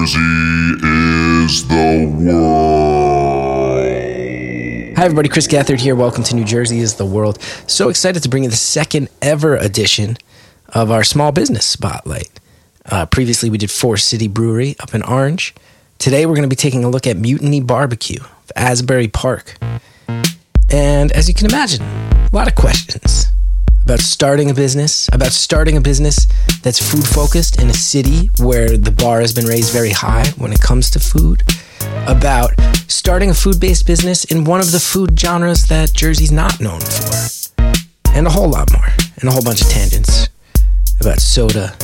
Jersey is the world. Hi, everybody. Chris Gethard here. Welcome to New Jersey is the World. So excited to bring you the second ever edition of our small business spotlight. Uh, previously, we did Forest City Brewery up in Orange. Today, we're going to be taking a look at Mutiny Barbecue of Asbury Park. And as you can imagine, a lot of questions about starting a business, about starting a business that's food focused in a city where the bar has been raised very high when it comes to food, about starting a food based business in one of the food genres that Jersey's not known for, and a whole lot more, and a whole bunch of tangents about soda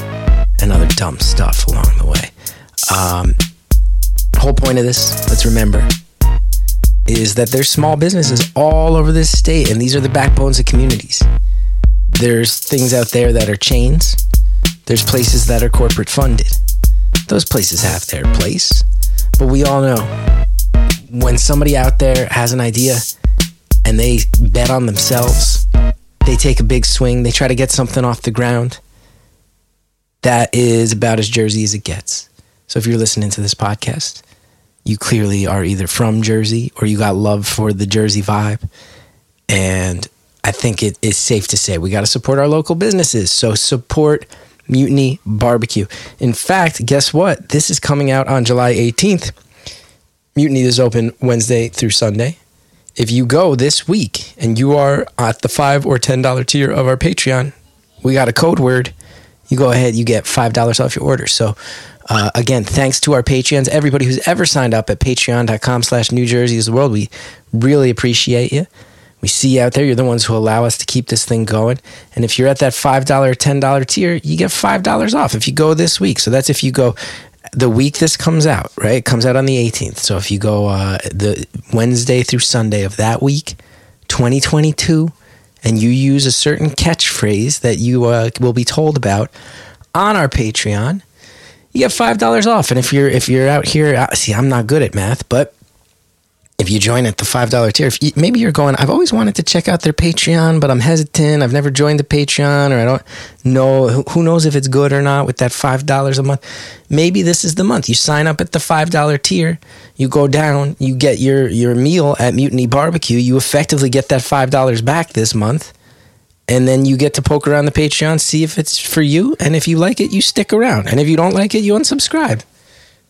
and other dumb stuff along the way. Um, whole point of this, let's remember, is that there's small businesses all over this state, and these are the backbones of communities. There's things out there that are chains. There's places that are corporate funded. Those places have their place. But we all know when somebody out there has an idea and they bet on themselves, they take a big swing, they try to get something off the ground. That is about as Jersey as it gets. So if you're listening to this podcast, you clearly are either from Jersey or you got love for the Jersey vibe. And I think it is safe to say we got to support our local businesses. So support Mutiny Barbecue. In fact, guess what? This is coming out on July 18th. Mutiny is open Wednesday through Sunday. If you go this week and you are at the five or ten dollar tier of our Patreon, we got a code word. You go ahead, you get five dollars off your order. So uh, again, thanks to our Patreons, everybody who's ever signed up at patreon.com slash New Jersey is the world. We really appreciate you we see you out there. You're the ones who allow us to keep this thing going. And if you're at that $5 or $10 tier, you get $5 off if you go this week. So that's if you go the week this comes out, right? It comes out on the 18th. So if you go uh, the Wednesday through Sunday of that week, 2022, and you use a certain catchphrase that you uh, will be told about on our Patreon, you get five dollars off. And if you're if you're out here, uh, see, I'm not good at math, but if you join at the five dollar tier, if you, maybe you're going, I've always wanted to check out their Patreon, but I'm hesitant. I've never joined the Patreon, or I don't know. Who knows if it's good or not with that five dollars a month? Maybe this is the month. You sign up at the five dollar tier, you go down, you get your your meal at Mutiny Barbecue. You effectively get that five dollars back this month, and then you get to poke around the Patreon, see if it's for you, and if you like it, you stick around, and if you don't like it, you unsubscribe.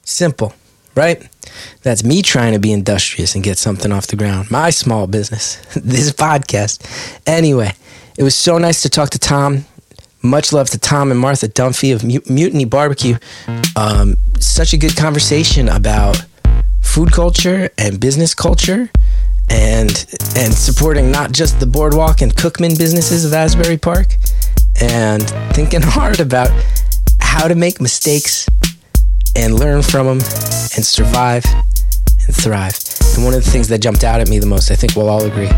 Simple right? That's me trying to be industrious and get something off the ground. My small business, this podcast. Anyway, it was so nice to talk to Tom. Much love to Tom and Martha Dunphy of Mutiny Barbecue. Um, such a good conversation about food culture and business culture and and supporting not just the boardwalk and Cookman businesses of Asbury Park and thinking hard about how to make mistakes and learn from them and survive and thrive. And one of the things that jumped out at me the most, I think we'll all agree,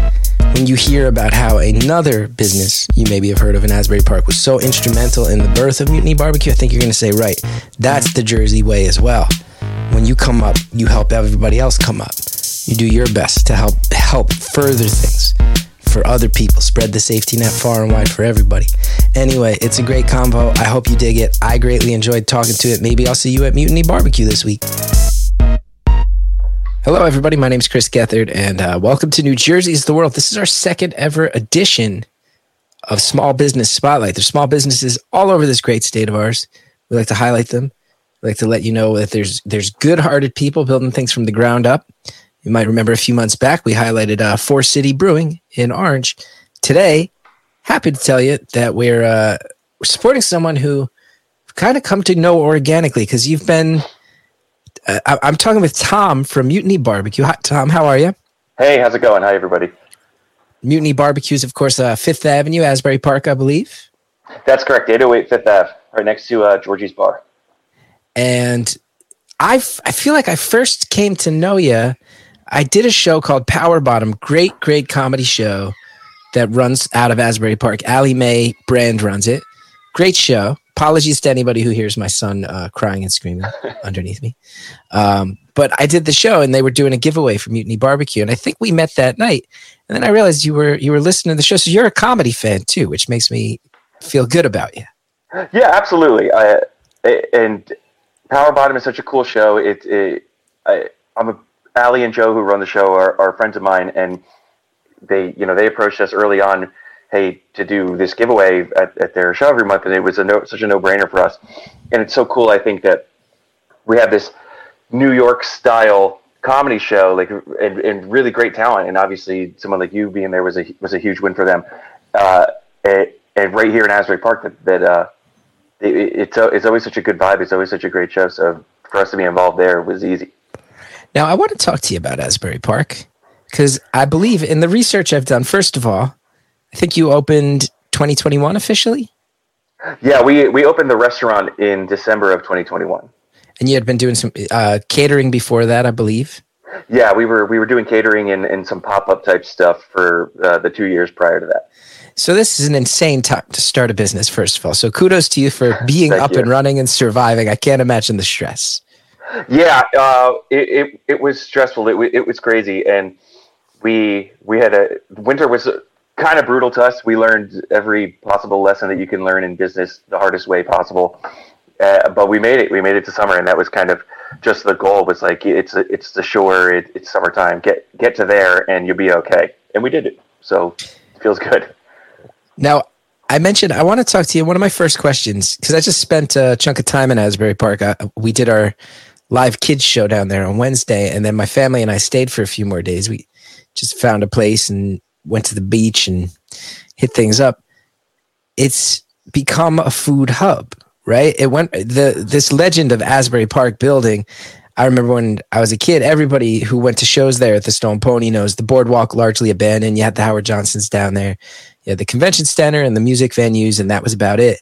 when you hear about how another business you maybe have heard of in Asbury Park was so instrumental in the birth of Mutiny Barbecue, I think you're going to say, right, that's the Jersey way as well. When you come up, you help everybody else come up. You do your best to help help further things for other people. Spread the safety net far and wide for everybody. Anyway, it's a great combo. I hope you dig it. I greatly enjoyed talking to it. Maybe I'll see you at Mutiny Barbecue this week. Hello, everybody. My name is Chris Gethard, and uh, welcome to New Jersey's the World. This is our second ever edition of Small Business Spotlight. There's small businesses all over this great state of ours. We like to highlight them. We like to let you know that there's there's good-hearted people building things from the ground up. You might remember a few months back we highlighted uh, Forest City Brewing in Orange. Today, happy to tell you that we're uh, we're supporting someone who kind of come to know organically because you've been. Uh, I, am talking with Tom from Mutiny Barbecue. Hi, Tom, how are you? Hey, how's it going? Hi, everybody. Mutiny Barbecues, of course, uh, Fifth Avenue, Asbury Park, I believe. That's correct. 808 Fifth Ave, right next to uh, Georgie's Bar. And I, I feel like I first came to know you I did a show called Power Bottom, great, great comedy show that runs out of Asbury Park. Allie Mae Brand runs it. Great show. Apologies to anybody who hears my son uh, crying and screaming underneath me. Um, but I did the show and they were doing a giveaway for Mutiny Barbecue, and I think we met that night. And then I realized you were you were listening to the show, so you're a comedy fan too, which makes me feel good about you. Yeah, absolutely. I, and Power Bottom is such a cool show. It, it I, I'm a Ali and Joe who run the show are, are friends of mine, and they you know they approached us early on, hey, to do this giveaway at, at their show every month, and it was a no, such a no brainer for us. And it's so cool. I think that we have this New York style comedy show, like and, and really great talent, and obviously someone like you being there was a was a huge win for them. Uh, and, and right here in Asbury Park, that, that uh, it, it's it's always such a good vibe. It's always such a great show. So for us to be involved there was easy. Now, I want to talk to you about Asbury Park because I believe in the research I've done. First of all, I think you opened 2021 officially. Yeah, we we opened the restaurant in December of 2021. And you had been doing some uh, catering before that, I believe. Yeah, we were we were doing catering and, and some pop up type stuff for uh, the two years prior to that. So this is an insane time to start a business. First of all, so kudos to you for being up you. and running and surviving. I can't imagine the stress. Yeah, uh, it, it it was stressful. It it was crazy, and we we had a winter was kind of brutal to us. We learned every possible lesson that you can learn in business the hardest way possible. Uh, but we made it. We made it to summer, and that was kind of just the goal. Was like it's it's the shore. It, it's summertime. Get get to there, and you'll be okay. And we did it. So it feels good. Now, I mentioned I want to talk to you. One of my first questions, because I just spent a chunk of time in Asbury Park. I, we did our live kids show down there on Wednesday, and then my family and I stayed for a few more days. We just found a place and went to the beach and hit things up. It's become a food hub, right? It went the this legend of Asbury Park building. I remember when I was a kid, everybody who went to shows there at the Stone Pony knows the boardwalk largely abandoned. You had the Howard Johnsons down there, you had the convention center and the music venues, and that was about it.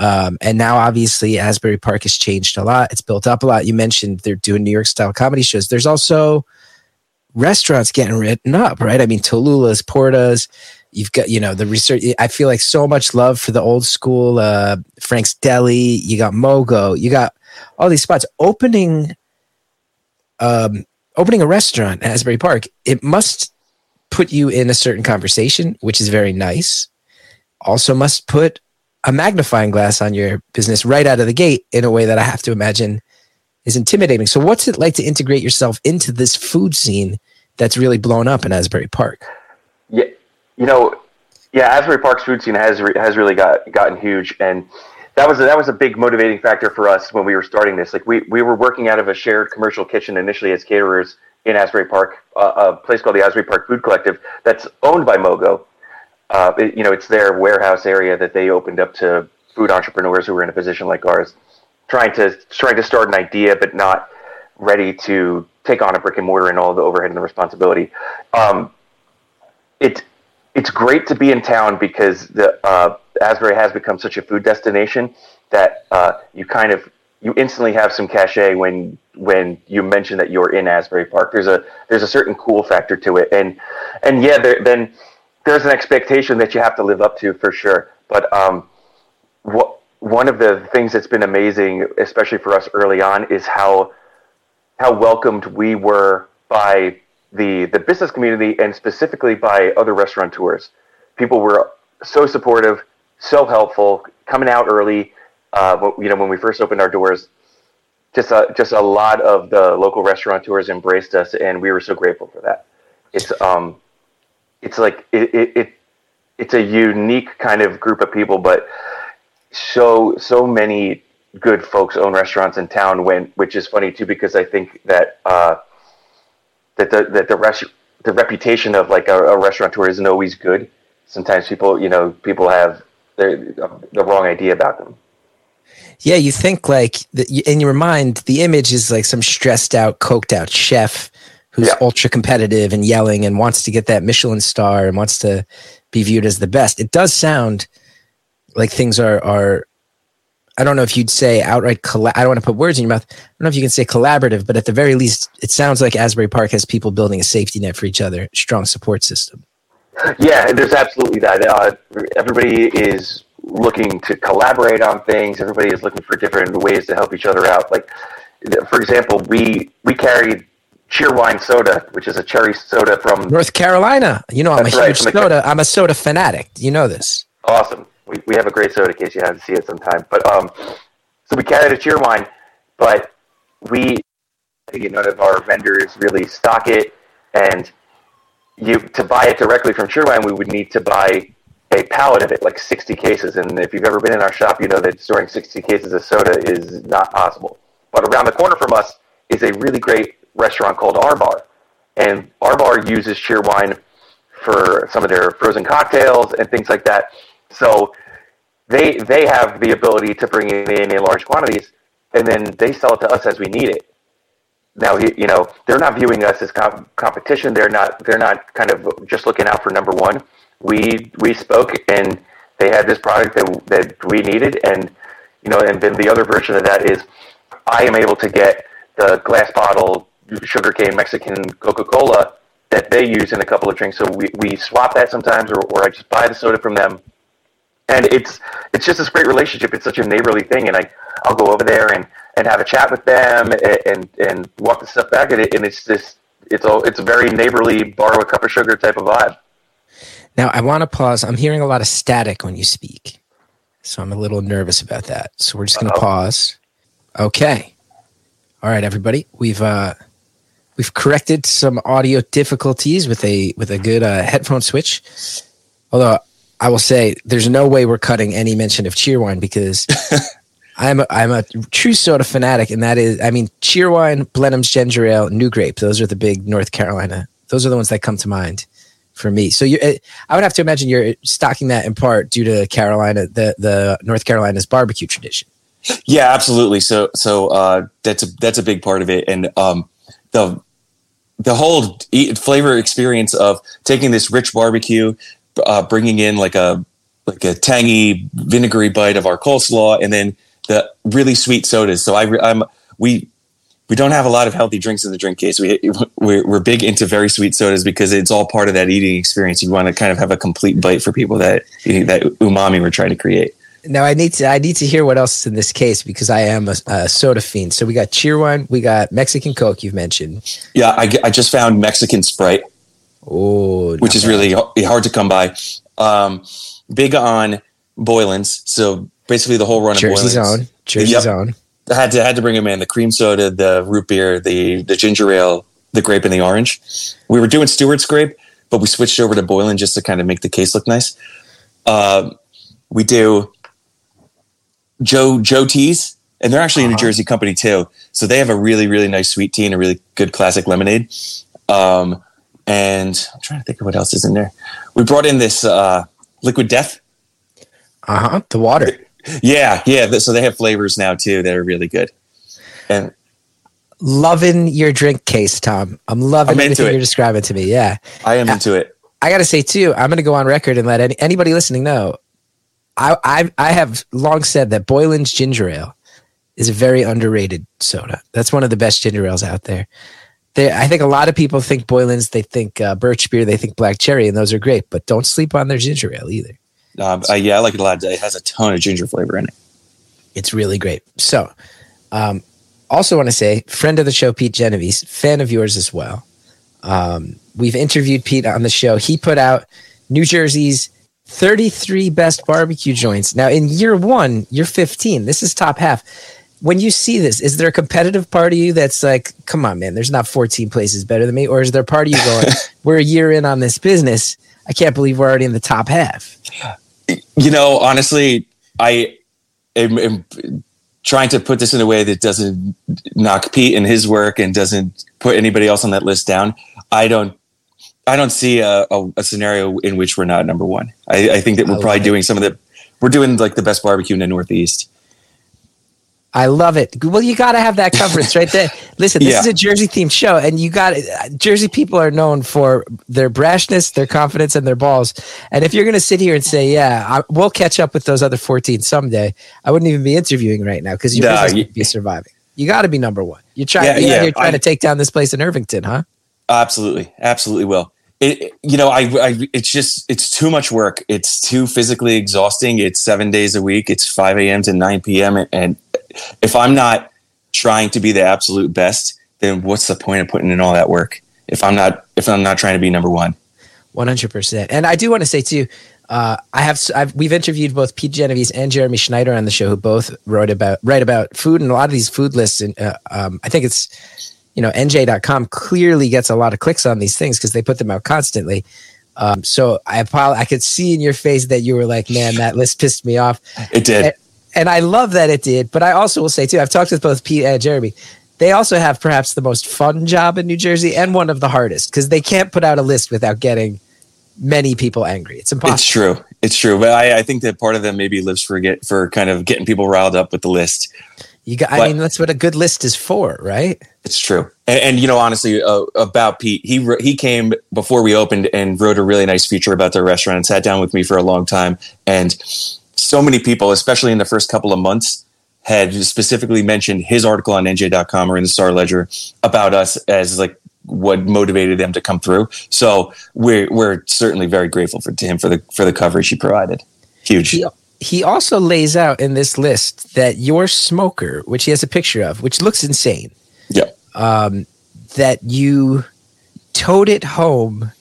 Um, and now, obviously, Asbury Park has changed a lot. It's built up a lot. You mentioned they're doing New York style comedy shows. There's also restaurants getting written up, right? I mean, Talula's, Porta's. You've got, you know, the research. I feel like so much love for the old school uh, Frank's Deli. You got Mogo. You got all these spots opening. Um, opening a restaurant at Asbury Park, it must put you in a certain conversation, which is very nice. Also, must put a magnifying glass on your business right out of the gate in a way that I have to imagine is intimidating. So, what's it like to integrate yourself into this food scene that's really blown up in Asbury Park? Yeah, you know, yeah, Asbury Park's food scene has re- has really got gotten huge, and that was a, that was a big motivating factor for us when we were starting this. Like we we were working out of a shared commercial kitchen initially as caterers in Asbury Park, uh, a place called the Asbury Park Food Collective that's owned by Mogo. Uh, it, you know, it's their warehouse area that they opened up to food entrepreneurs who were in a position like ours, trying to trying to start an idea but not ready to take on a brick and mortar and all the overhead and the responsibility. Um, it it's great to be in town because the uh, Asbury has become such a food destination that uh, you kind of you instantly have some cachet when when you mention that you're in Asbury Park. There's a there's a certain cool factor to it, and and yeah, there, then there's an expectation that you have to live up to for sure. But um, what one of the things that's been amazing, especially for us early on, is how how welcomed we were by the the business community and specifically by other restaurateurs. People were so supportive, so helpful, coming out early. Uh, you know, when we first opened our doors, just a, just a lot of the local restaurateurs embraced us, and we were so grateful for that. It's um, it's like it, it, it it's a unique kind of group of people, but so so many good folks own restaurants in town. When which is funny too, because I think that uh, that the that the rest the reputation of like a, a restaurateur isn't always good. Sometimes people, you know, people have the the wrong idea about them. Yeah, you think like the, in your mind, the image is like some stressed out, coked out chef who's yeah. ultra competitive and yelling and wants to get that Michelin star and wants to be viewed as the best. It does sound like things are are. I don't know if you'd say outright. Colla- I don't want to put words in your mouth. I don't know if you can say collaborative, but at the very least, it sounds like Asbury Park has people building a safety net for each other, strong support system. Yeah, there's absolutely that. Uh, everybody is looking to collaborate on things. Everybody is looking for different ways to help each other out. Like, for example, we we carried Cheerwine soda, which is a cherry soda from North Carolina. You know, I'm a huge soda. I'm a soda fanatic. You know this. Awesome. We, we have a great soda case you have to see it sometime. But um, so we carried a Cheerwine, but we, you none of our vendors really stock it, and you to buy it directly from Cheerwine, we would need to buy a pallet of it, like 60 cases. And if you've ever been in our shop, you know that storing 60 cases of soda is not possible. But around the corner from us is a really great restaurant called R Bar. And R Bar uses Cheerwine for some of their frozen cocktails and things like that. So they they have the ability to bring it in in large quantities, and then they sell it to us as we need it. Now you know they're not viewing us as comp- competition. They're not they're not kind of just looking out for number one. We we spoke and they had this product that that we needed, and you know, and then the other version of that is I am able to get the glass bottle sugarcane Mexican Coca Cola that they use in a couple of drinks. So we, we swap that sometimes, or, or I just buy the soda from them. And it's it's just this great relationship. It's such a neighborly thing, and I I'll go over there and, and have a chat with them and and, and walk the stuff back at it, and it's just it's all it's a very neighborly borrow a cup of sugar type of vibe. Now I want to pause. I'm hearing a lot of static when you speak, so I'm a little nervous about that. So we're just going to pause. Okay. All right, everybody. We've uh, we've corrected some audio difficulties with a with a good uh, headphone switch. Although I will say, there's no way we're cutting any mention of Cheerwine because I'm a, I'm a true soda fanatic, and that is, I mean, Cheerwine, Blenheim's Ginger Ale, NuGrape. Those are the big North Carolina. Those are the ones that come to mind for me. So you, I would have to imagine you're stocking that in part due to Carolina, the the North Carolina's barbecue tradition. Yeah, absolutely. So so uh, that's a that's a big part of it, and um, the the whole flavor experience of taking this rich barbecue, uh, bringing in like a like a tangy vinegary bite of our coleslaw, and then the really sweet sodas. So I I'm we we don't have a lot of healthy drinks in the drink case. We we're, we're big into very sweet sodas because it's all part of that eating experience. You want to kind of have a complete bite for people that that umami we're trying to create. Now I need to I need to hear what else is in this case because I am a, a soda fiend. So we got Cheerwine, we got Mexican Coke. You've mentioned. Yeah, I, I just found Mexican Sprite. Oh, which is bad. really hard to come by. Um, big on Boylan's, so basically the whole run Jersey's of Boylan's. own, Jersey's yep. own. I had to had to bring them in the cream soda, the root beer, the the ginger ale, the grape, and the orange. We were doing Stewart's grape, but we switched over to Boylan just to kind of make the case look nice. Uh, we do Joe Joe Teas, and they're actually uh-huh. a New. Jersey company too. So they have a really really nice sweet tea and a really good classic lemonade. Um, and I'm trying to think of what else is in there. We brought in this uh, liquid death. Uh huh. The water. Yeah, yeah. So they have flavors now too that are really good. And loving your drink case, Tom. I'm loving I'm everything you're describing to me. Yeah, I am into it. I got to say too. I'm going to go on record and let any, anybody listening know I, I I have long said that Boylan's ginger ale is a very underrated soda. That's one of the best ginger ales out there. They, I think a lot of people think Boylan's, they think uh, birch beer, they think black cherry, and those are great. But don't sleep on their ginger ale either. Um, uh, yeah, I like it a lot. It has a ton of ginger flavor in it. It's really great. So, um, also want to say, friend of the show, Pete Genovese, fan of yours as well. Um, we've interviewed Pete on the show. He put out New Jersey's 33 best barbecue joints. Now, in year one, you're 15. This is top half. When you see this, is there a competitive part of you that's like, come on, man, there's not 14 places better than me? Or is there a part of you going, we're a year in on this business? I can't believe we're already in the top half. You know, honestly, I am, am trying to put this in a way that doesn't knock Pete and his work and doesn't put anybody else on that list down. I don't I don't see a, a, a, scenario in which we're not number one. I, I think that we're probably doing some of the, we're doing like the best barbecue in the Northeast. I love it. Well, you got to have that coverage right there. Listen, this yeah. is a Jersey themed show, and you got uh, Jersey people are known for their brashness, their confidence, and their balls. And if you're going to sit here and say, "Yeah, I, we'll catch up with those other 14 someday," I wouldn't even be interviewing right now because your nah, business would be surviving. You got to be number one. You're trying. Yeah, yeah, you're trying I, to take down this place in Irvington, huh? Absolutely, absolutely will it, you know, I, I, it's just, it's too much work. It's too physically exhausting. It's seven days a week. It's 5 a.m. to 9 p.m. And if I'm not trying to be the absolute best, then what's the point of putting in all that work? If I'm not, if I'm not trying to be number one. 100%. And I do want to say too, Uh, I have I've, we've interviewed both Pete Genovese and Jeremy Schneider on the show, who both wrote about write about food and a lot of these food lists. And uh, um, I think it's you know NJ.com clearly gets a lot of clicks on these things because they put them out constantly. Um, so I I could see in your face that you were like, man, that list pissed me off. It did. And, I love that it did. But I also will say too, I've talked with both Pete and Jeremy. They also have perhaps the most fun job in New Jersey and one of the hardest because they can't put out a list without getting many people angry. It's impossible. It's true. It's true. But I, I think that part of them maybe lives for get for kind of getting people riled up with the list. You got. I mean, that's what a good list is for, right? It's true. And, and you know, honestly, uh, about Pete, he he came before we opened and wrote a really nice feature about their restaurant and sat down with me for a long time. And so many people, especially in the first couple of months, had specifically mentioned his article on NJ.com or in the Star Ledger about us as like what motivated them to come through. So we're we're certainly very grateful for to him for the for the coverage he provided. Huge. He, he also lays out in this list that your smoker, which he has a picture of, which looks insane. Yeah. Um, that you towed it home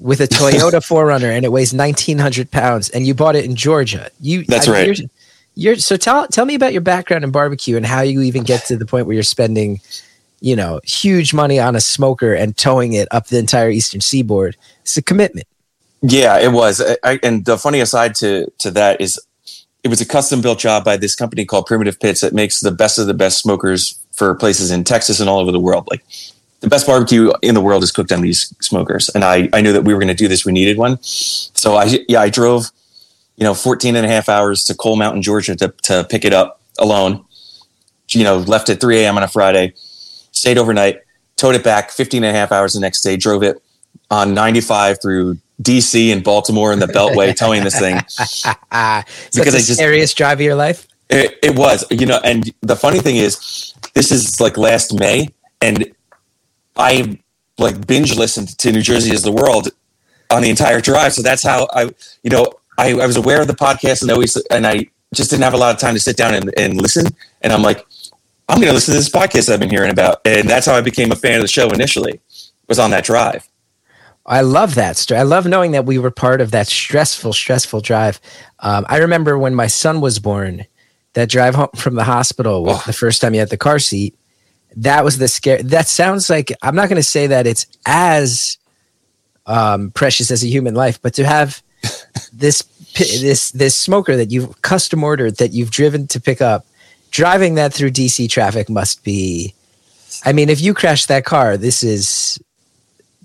with a Toyota 4Runner and it weighs 1900 pounds and you bought it in Georgia. You That's I mean, right. You're, you're, so tell tell me about your background in barbecue and how you even get to the point where you're spending, you know, huge money on a smoker and towing it up the entire eastern seaboard. It's a commitment. Yeah, it was. I, and the funny aside to to that is, it was a custom built job by this company called Primitive Pits that makes the best of the best smokers for places in Texas and all over the world. Like the best barbecue in the world is cooked on these smokers, and I I knew that we were going to do this. We needed one, so I yeah I drove, you know, 14 and a half hours to Coal Mountain, Georgia to to pick it up alone. You know, left at 3 a.m. on a Friday, stayed overnight, towed it back 15 and a half hours the next day, drove it on 95 through DC and Baltimore and the Beltway towing this thing. because the scariest drive of your life. It, it, was, you know, and the funny thing is, this is like last May, and I like binge listened to New Jersey is the world on the entire drive. So that's how I, you know, I, I was aware of the podcast and always, and I just didn't have a lot of time to sit down and, and listen. And I'm like, I'm going to listen to this podcast I've been hearing about, and that's how I became a fan of the show initially. Was on that drive. I love that story. I love knowing that we were part of that stressful, stressful drive. Um, I remember when my son was born, that drive home from the hospital, oh. the first time he had the car seat. That was the scare. That sounds like I'm not going to say that it's as um, precious as a human life, but to have this this this smoker that you've custom ordered that you've driven to pick up, driving that through DC traffic must be. I mean, if you crash that car, this is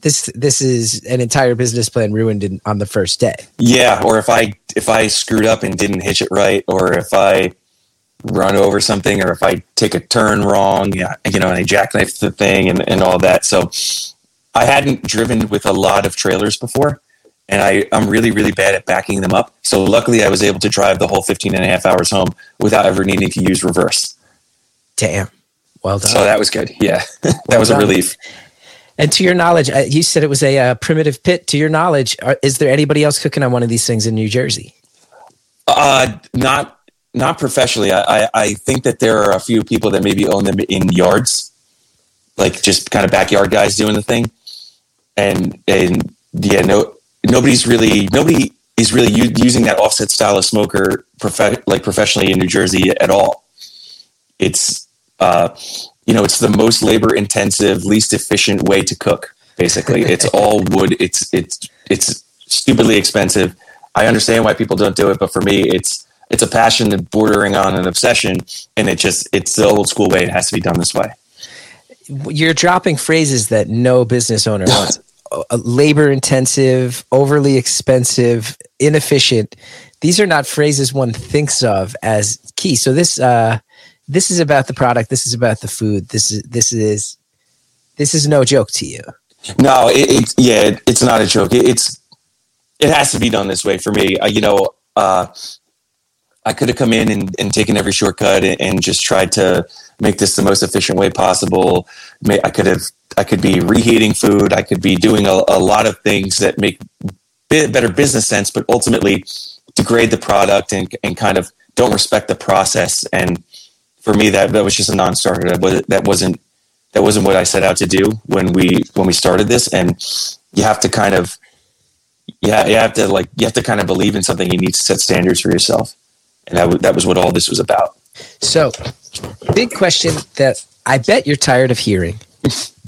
this this is an entire business plan ruined in, on the first day. Yeah, or if I if I screwed up and didn't hitch it right, or if I run over something, or if I take a turn wrong, yeah, you know, and I jackknife the thing and, and all that. So I hadn't driven with a lot of trailers before, and I, I'm really, really bad at backing them up. So luckily I was able to drive the whole 15 and a half hours home without ever needing to use reverse. Damn. Well done. So that was good. Yeah. that well was done. a relief. And to your knowledge, uh, you said it was a uh, primitive pit. To your knowledge, are, is there anybody else cooking on one of these things in New Jersey? Uh, not not professionally. I, I, I think that there are a few people that maybe own them in yards, like just kind of backyard guys doing the thing. And and yeah, no, nobody's really nobody is really u- using that offset style of smoker prof- like professionally in New Jersey at all. It's uh, you know, it's the most labor intensive, least efficient way to cook. Basically, it's all wood. It's it's it's stupidly expensive. I understand why people don't do it, but for me, it's it's a passion that bordering on an obsession, and it just it's the old school way. It has to be done this way. You're dropping phrases that no business owner wants. Labor intensive, overly expensive, inefficient. These are not phrases one thinks of as key. So this uh, this is about the product. This is about the food. This is this is this is no joke to you. No, it, it yeah, it, it's not a joke. It, it's it has to be done this way for me. Uh, you know, uh, I could have come in and, and taken every shortcut and, and, just tried to make this the most efficient way possible. I could have I could be reheating food. I could be doing a, a lot of things that make better business sense, but ultimately degrade the product and, and kind of don't respect the process and for me that that was just a non-starter. That was that wasn't that wasn't what I set out to do when we when we started this. And you have to kind of yeah, you have to like you have to kind of believe in something. You need to set standards for yourself, and that w- that was what all this was about. So, big question that I bet you're tired of hearing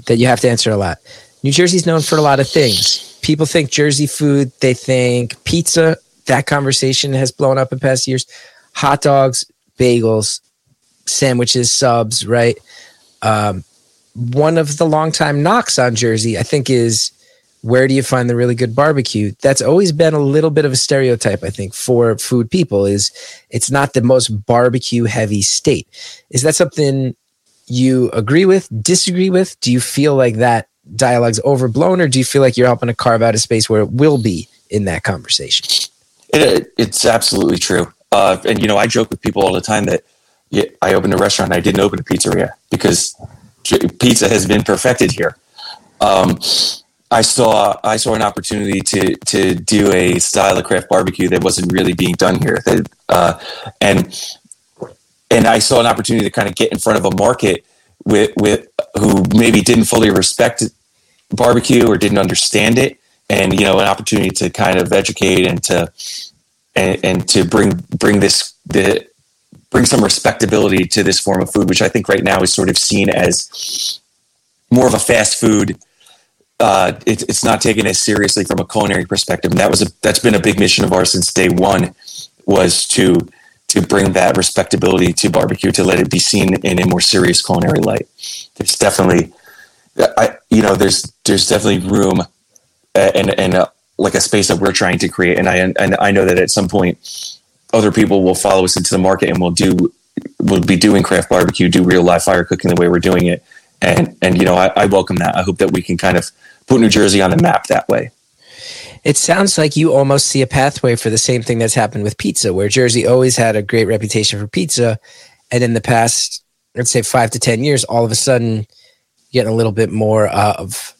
that you have to answer a lot. New Jersey's known for a lot of things. People think Jersey food, they think pizza. That conversation has blown up in past years. Hot dogs, bagels, sandwiches, subs, right? Um, one of the longtime knocks on Jersey, I think, is where do you find the really good barbecue? That's always been a little bit of a stereotype, I think, for food people. Is it's not the most barbecue heavy state. Is that something you agree with, disagree with? Do you feel like that dialogue's overblown, or do you feel like you're helping to carve out a space where it will be in that conversation? It, it's absolutely true. Uh, and you know, I joke with people all the time that yeah, I opened a restaurant. I didn't open a pizzeria because pizza has been perfected here. Um, I saw I saw an opportunity to to do a style of craft barbecue that wasn't really being done here, that, uh, and and I saw an opportunity to kind of get in front of a market with with who maybe didn't fully respect barbecue or didn't understand it, and you know an opportunity to kind of educate and to and, and to bring bring this the bring some respectability to this form of food, which I think right now is sort of seen as more of a fast food. Uh, it, it's not taken as seriously from a culinary perspective, and that was a, that's been a big mission of ours since day one, was to to bring that respectability to barbecue, to let it be seen in a more serious culinary light. There's definitely, I you know, there's there's definitely room uh, and and uh, like a space that we're trying to create, and I and I know that at some point other people will follow us into the market and we'll do we'll be doing craft barbecue, do real live fire cooking the way we're doing it. And and you know, I, I welcome that. I hope that we can kind of put New Jersey on the map that way. It sounds like you almost see a pathway for the same thing that's happened with pizza, where Jersey always had a great reputation for pizza. And in the past, let's say five to 10 years, all of a sudden, getting a little bit more of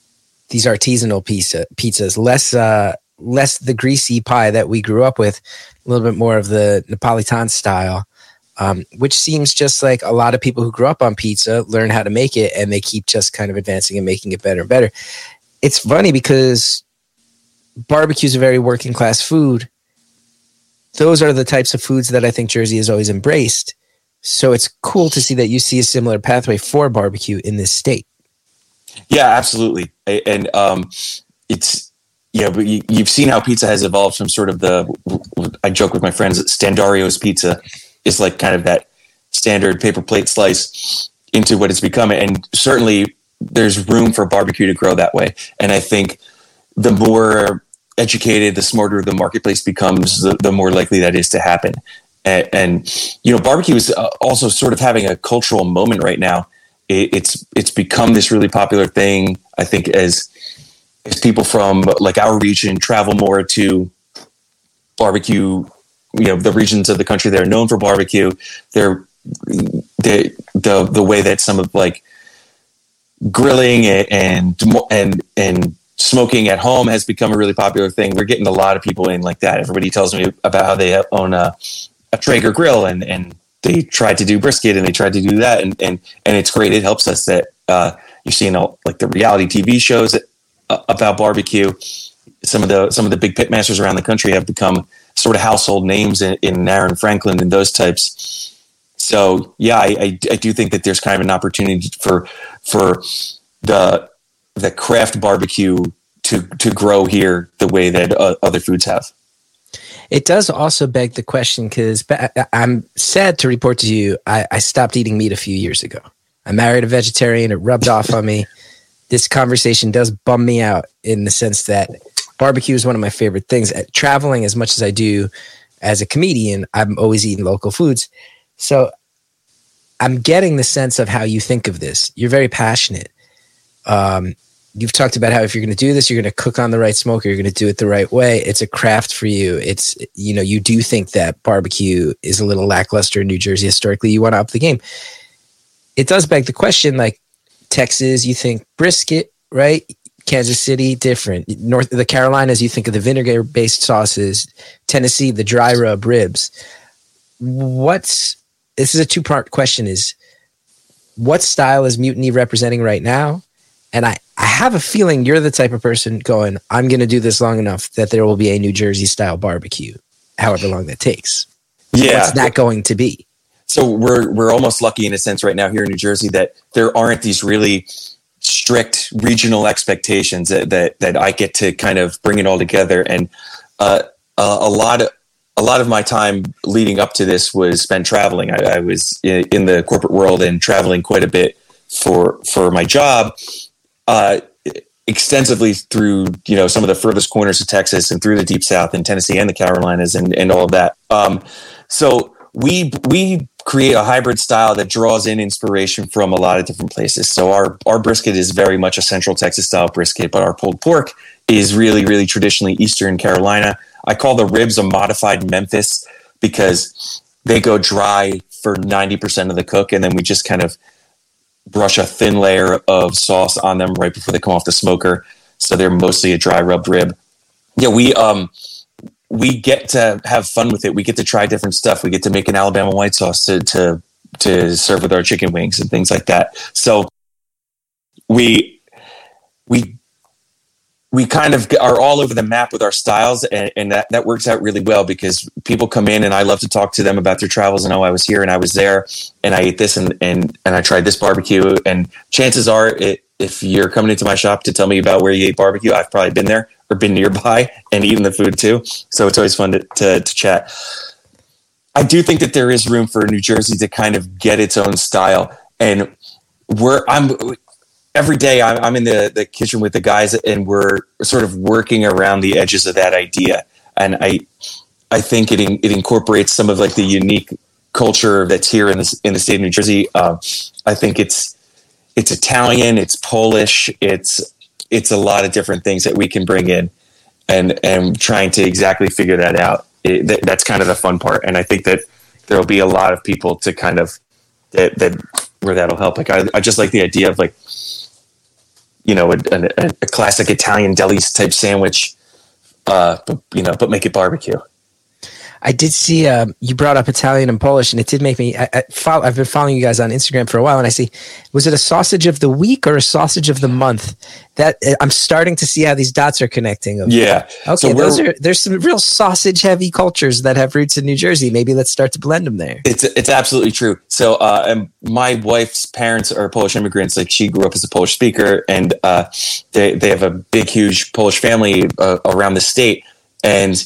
these artisanal pizza, pizzas, less, uh, less the greasy pie that we grew up with, a little bit more of the Napolitan style, um, which seems just like a lot of people who grew up on pizza learn how to make it and they keep just kind of advancing and making it better and better. It's funny because barbecue is a very working class food. Those are the types of foods that I think Jersey has always embraced. So it's cool to see that you see a similar pathway for barbecue in this state. Yeah, absolutely. And um, it's yeah, but you, have seen how pizza has evolved from sort of the. I joke with my friends Standario's pizza is like kind of that standard paper plate slice into what it's become, and certainly there's room for barbecue to grow that way. And I think the more educated, the smarter the marketplace becomes, the, the more likely that is to happen. And, and, you know, barbecue is uh, also sort of having a cultural moment right now. It, it's it's become this really popular thing. I think as as people from like our region travel more to barbecue, you know, the regions of the country that are known for barbecue, they're the the the way that some of like grilling and and and smoking at home has become a really popular thing. We're getting a lot of people in like that. Everybody tells me about how they own a, a Traeger grill and and they tried to do brisket and they tried to do that and and and it's great. It helps us that uh, you're seeing all like the reality TV shows that about barbecue. Some of the some of the big pitmasters around the country have become sort of household names in, in Aaron Franklin and those types. So yeah, I, I, I do think that there's kind of an opportunity for for the the craft barbecue to to grow here the way that uh, other foods have. It does also beg the question because I'm sad to report to you, I, I stopped eating meat a few years ago. I married a vegetarian. It rubbed off on me this conversation does bum me out in the sense that barbecue is one of my favorite things. At traveling as much as I do as a comedian, I'm always eating local foods. So I'm getting the sense of how you think of this. You're very passionate. Um, you've talked about how if you're going to do this, you're going to cook on the right smoker. You're going to do it the right way. It's a craft for you. It's you know you do think that barbecue is a little lackluster in New Jersey historically. You want to up the game. It does beg the question, like Texas, you think brisket, right? Kansas City, different. North the Carolinas, you think of the vinegar based sauces. Tennessee, the dry rub ribs. What's this is a two part question is what style is Mutiny representing right now? And I, I have a feeling you're the type of person going, I'm going to do this long enough that there will be a New Jersey style barbecue, however long that takes. Yeah. What's that going to be? so we're we're almost lucky in a sense right now here in New Jersey that there aren't these really strict regional expectations that that, that I get to kind of bring it all together and uh, a, a lot of a lot of my time leading up to this was spent traveling. I, I was in, in the corporate world and traveling quite a bit for for my job, uh, extensively through you know some of the furthest corners of Texas and through the deep South and Tennessee and the Carolinas and and all of that. Um, so we we create a hybrid style that draws in inspiration from a lot of different places. So our our brisket is very much a Central Texas style brisket, but our pulled pork is really really traditionally Eastern Carolina. I call the ribs a modified Memphis because they go dry for 90% of the cook and then we just kind of brush a thin layer of sauce on them right before they come off the smoker. So they're mostly a dry rubbed rib. Yeah, we um we get to have fun with it. We get to try different stuff. We get to make an Alabama white sauce to to to serve with our chicken wings and things like that. So we we we kind of are all over the map with our styles and, and that, that works out really well because people come in and I love to talk to them about their travels and oh I was here and I was there and I ate this and and, and I tried this barbecue and chances are it, if you're coming into my shop to tell me about where you ate barbecue I've probably been there or been nearby and eaten the food too so it's always fun to, to, to chat I do think that there is room for New Jersey to kind of get its own style and we're I'm every day I'm, I'm in the, the kitchen with the guys and we're sort of working around the edges of that idea. And I, I think it, in, it incorporates some of like the unique culture that's here in this, in the state of New Jersey. Uh, I think it's, it's Italian, it's Polish, it's, it's a lot of different things that we can bring in and, and trying to exactly figure that out. It, that, that's kind of the fun part. And I think that there'll be a lot of people to kind of, that, that where that'll help. Like I, I just like the idea of like, you know, a, a, a classic Italian deli type sandwich, uh, but, you know, but make it barbecue. I did see um, you brought up Italian and Polish, and it did make me. I, I follow, I've been following you guys on Instagram for a while, and I see was it a sausage of the week or a sausage of the month? That uh, I'm starting to see how these dots are connecting. Yeah. Okay, So those we're- there's some real sausage heavy cultures that have roots in New Jersey. Maybe let's start to blend them there. It's it's absolutely true. So, uh, and my wife's parents are Polish immigrants. Like she grew up as a Polish speaker, and uh, they they have a big, huge Polish family uh, around the state, and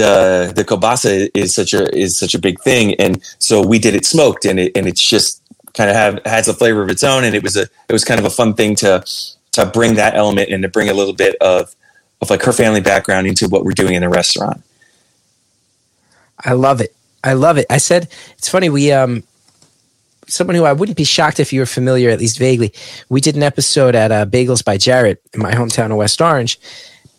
the the kielbasa is such a is such a big thing. And so we did it smoked, and it and it's just kind of have has a flavor of its own. And it was a it was kind of a fun thing to to bring that element and to bring a little bit of of like her family background into what we're doing in the restaurant. I love it. I love it. I said it's funny. We um, someone who I wouldn't be shocked if you were familiar, at least vaguely. We did an episode at uh, Bagels by Jarrett in my hometown of West Orange,